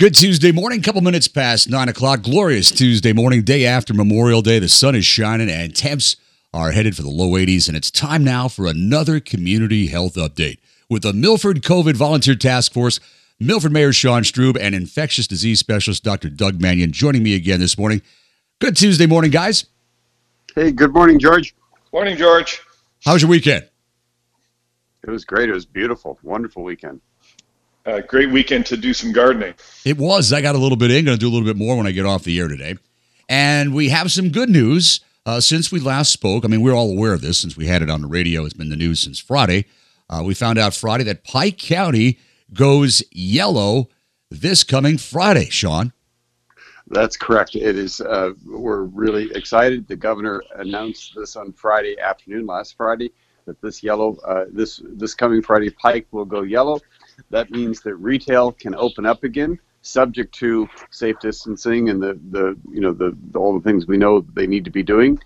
Good Tuesday morning, couple minutes past nine o'clock. Glorious Tuesday morning, day after Memorial Day. The sun is shining and temps are headed for the low 80s. And it's time now for another community health update with the Milford COVID Volunteer Task Force. Milford Mayor Sean Strub and infectious disease specialist Dr. Doug Manion joining me again this morning. Good Tuesday morning, guys. Hey, good morning, George. Morning, George. How was your weekend? It was great. It was beautiful. Wonderful weekend. Uh, great weekend to do some gardening. It was. I got a little bit in. Going to do a little bit more when I get off the air today. And we have some good news uh, since we last spoke. I mean, we're all aware of this since we had it on the radio. It's been the news since Friday. Uh, we found out Friday that Pike County goes yellow this coming Friday, Sean. That's correct. It is. Uh, we're really excited. The governor announced this on Friday afternoon, last Friday, that this yellow, uh, this this coming Friday, Pike will go yellow. That means that retail can open up again, subject to safe distancing and the, the you know the, the all the things we know they need to be doing.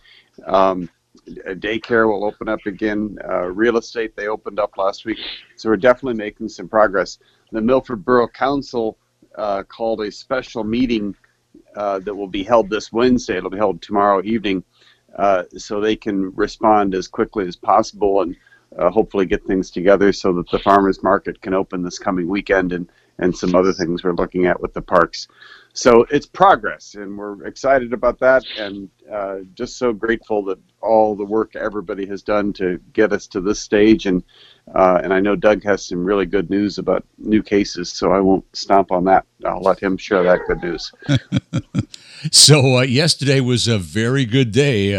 Um, daycare will open up again. Uh, real estate they opened up last week, so we're definitely making some progress. The Milford Borough Council uh, called a special meeting uh, that will be held this Wednesday. It'll be held tomorrow evening, uh, so they can respond as quickly as possible and uh, hopefully get things together so that the farmers market can open this coming weekend and and some other things we're looking at with the parks. So it's progress, and we're excited about that, and uh, just so grateful that all the work everybody has done to get us to this stage. And uh, and I know Doug has some really good news about new cases, so I won't stomp on that. I'll let him share that good news. so uh, yesterday was a very good day.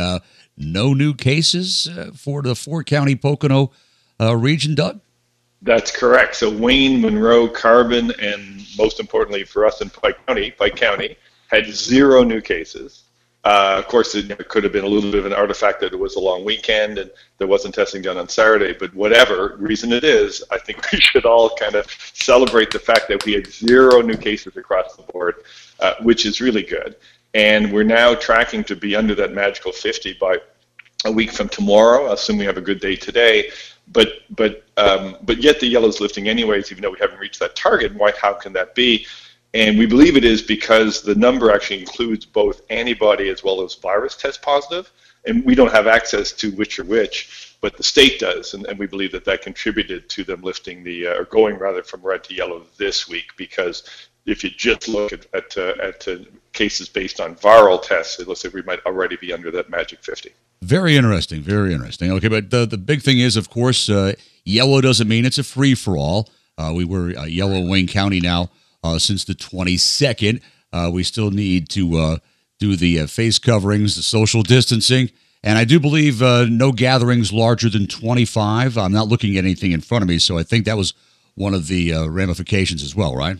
No new cases uh, for the four county Pocono uh, region, Doug? That's correct. So Wayne, Monroe, Carbon, and most importantly for us in Pike County, Pike County had zero new cases. Uh, of course, it could have been a little bit of an artifact that it was a long weekend and there wasn't testing done on Saturday. But whatever reason it is, I think we should all kind of celebrate the fact that we had zero new cases across the board, uh, which is really good and we're now tracking to be under that magical 50 by a week from tomorrow. Assume we have a good day today, but but um, but yet the yellow's lifting anyways, even though we haven't reached that target. Why? How can that be? And we believe it is because the number actually includes both antibody as well as virus test positive, and we don't have access to which or which, but the state does, and, and we believe that that contributed to them lifting the uh, or going rather from red to yellow this week because if you just look at at, uh, at uh, cases based on viral tests, it looks like we might already be under that magic 50. Very interesting. Very interesting. Okay, but the, the big thing is, of course, uh, yellow doesn't mean it's a free for all. Uh, we were uh, yellow Wayne County now uh, since the 22nd. Uh, we still need to do the face coverings, the social distancing. And I do believe no gatherings larger than 25. I'm not looking at anything in front of me, so I think that was one of the ramifications as well, right?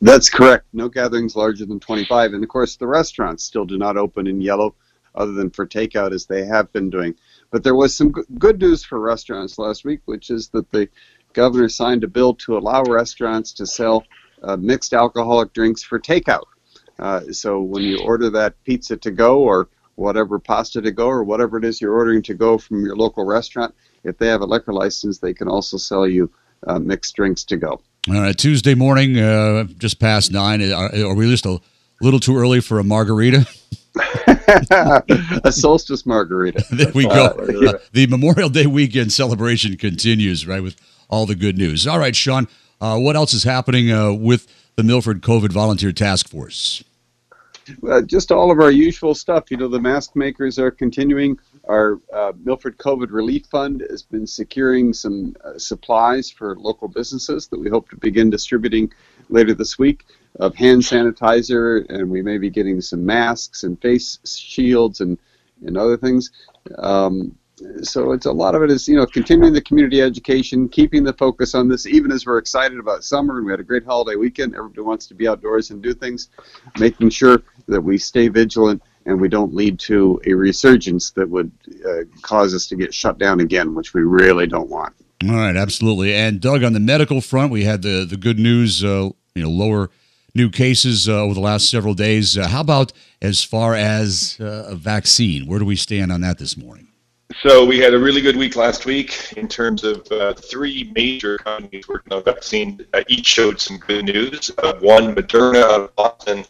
That's correct. No gatherings larger than 25. And of course, the restaurants still do not open in yellow other than for takeout as they have been doing. But there was some good news for restaurants last week, which is that the governor signed a bill to allow restaurants to sell uh, mixed alcoholic drinks for takeout. Uh, so when you order that pizza to go or whatever pasta to go or whatever it is you're ordering to go from your local restaurant, if they have a liquor license, they can also sell you uh, mixed drinks to go. All right, Tuesday morning, uh, just past nine. Are, are, we just a little too early for a margarita? a solstice margarita. there we go. Uh, yeah. the Memorial Day weekend celebration continues, right, with all the good news. All right, Sean, uh, what else is happening uh, with the Milford COVID Volunteer Task Force? Uh, just all of our usual stuff. You know, the mask makers are continuing our uh, Milford COVID Relief Fund has been securing some uh, supplies for local businesses that we hope to begin distributing later this week of hand sanitizer, and we may be getting some masks and face shields and, and other things. Um, so it's a lot of it is you know continuing the community education, keeping the focus on this, even as we're excited about summer and we had a great holiday weekend. Everybody wants to be outdoors and do things, making sure that we stay vigilant and we don't lead to a resurgence that would uh, cause us to get shut down again, which we really don't want. All right, absolutely. And Doug, on the medical front, we had the the good news, uh, you know, lower new cases uh, over the last several days. Uh, how about as far as uh, a vaccine? Where do we stand on that this morning? So we had a really good week last week in terms of uh, three major companies working on vaccine. Uh, each showed some good news. Uh, one, Moderna out of Boston,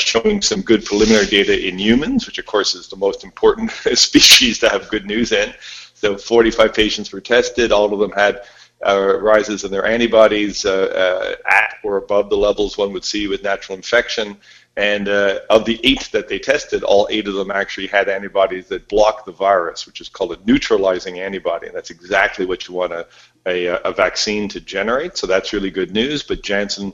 showing some good preliminary data in humans, which of course is the most important species to have good news in. So 45 patients were tested. All of them had uh, rises in their antibodies uh, at or above the levels one would see with natural infection. And uh, of the eight that they tested, all eight of them actually had antibodies that block the virus, which is called a neutralizing antibody. And that's exactly what you want a, a, a vaccine to generate. So that's really good news. But Janssen,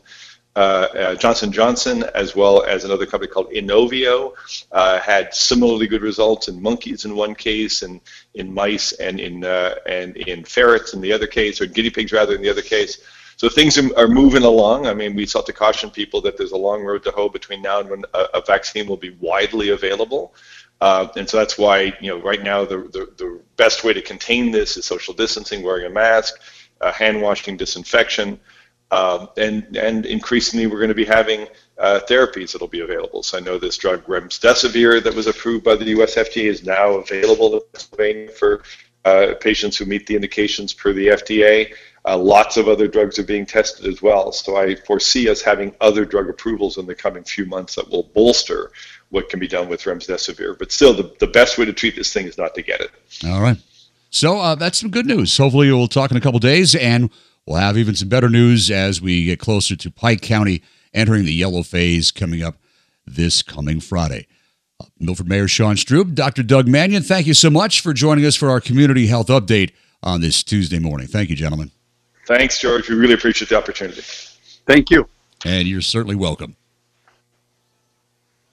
uh, uh, Johnson Johnson, as well as another company called Inovio, uh, had similarly good results in monkeys in one case, and in mice, and in and in ferrets in the other case, or guinea pigs rather in the other case. So things are moving along. I mean, we sought to caution people that there's a long road to hoe between now and when a, a vaccine will be widely available. Uh, and so that's why, you know, right now the, the, the, best way to contain this is social distancing, wearing a mask, uh, hand washing, disinfection. Um, and, and increasingly, we're going to be having uh, therapies that'll be available. So I know this drug remdesivir that was approved by the U.S. FDA is now available in Pennsylvania for uh, patients who meet the indications per the FDA. Uh, lots of other drugs are being tested as well. So I foresee us having other drug approvals in the coming few months that will bolster what can be done with remdesivir. But still, the, the best way to treat this thing is not to get it. All right. So uh, that's some good news. Hopefully, we'll talk in a couple days, and we'll have even some better news as we get closer to Pike County entering the yellow phase coming up this coming Friday. Uh, Milford Mayor Sean Strub, Dr. Doug Manion, thank you so much for joining us for our community health update on this Tuesday morning. Thank you, gentlemen. Thanks, George. We really appreciate the opportunity. Thank you. And you're certainly welcome.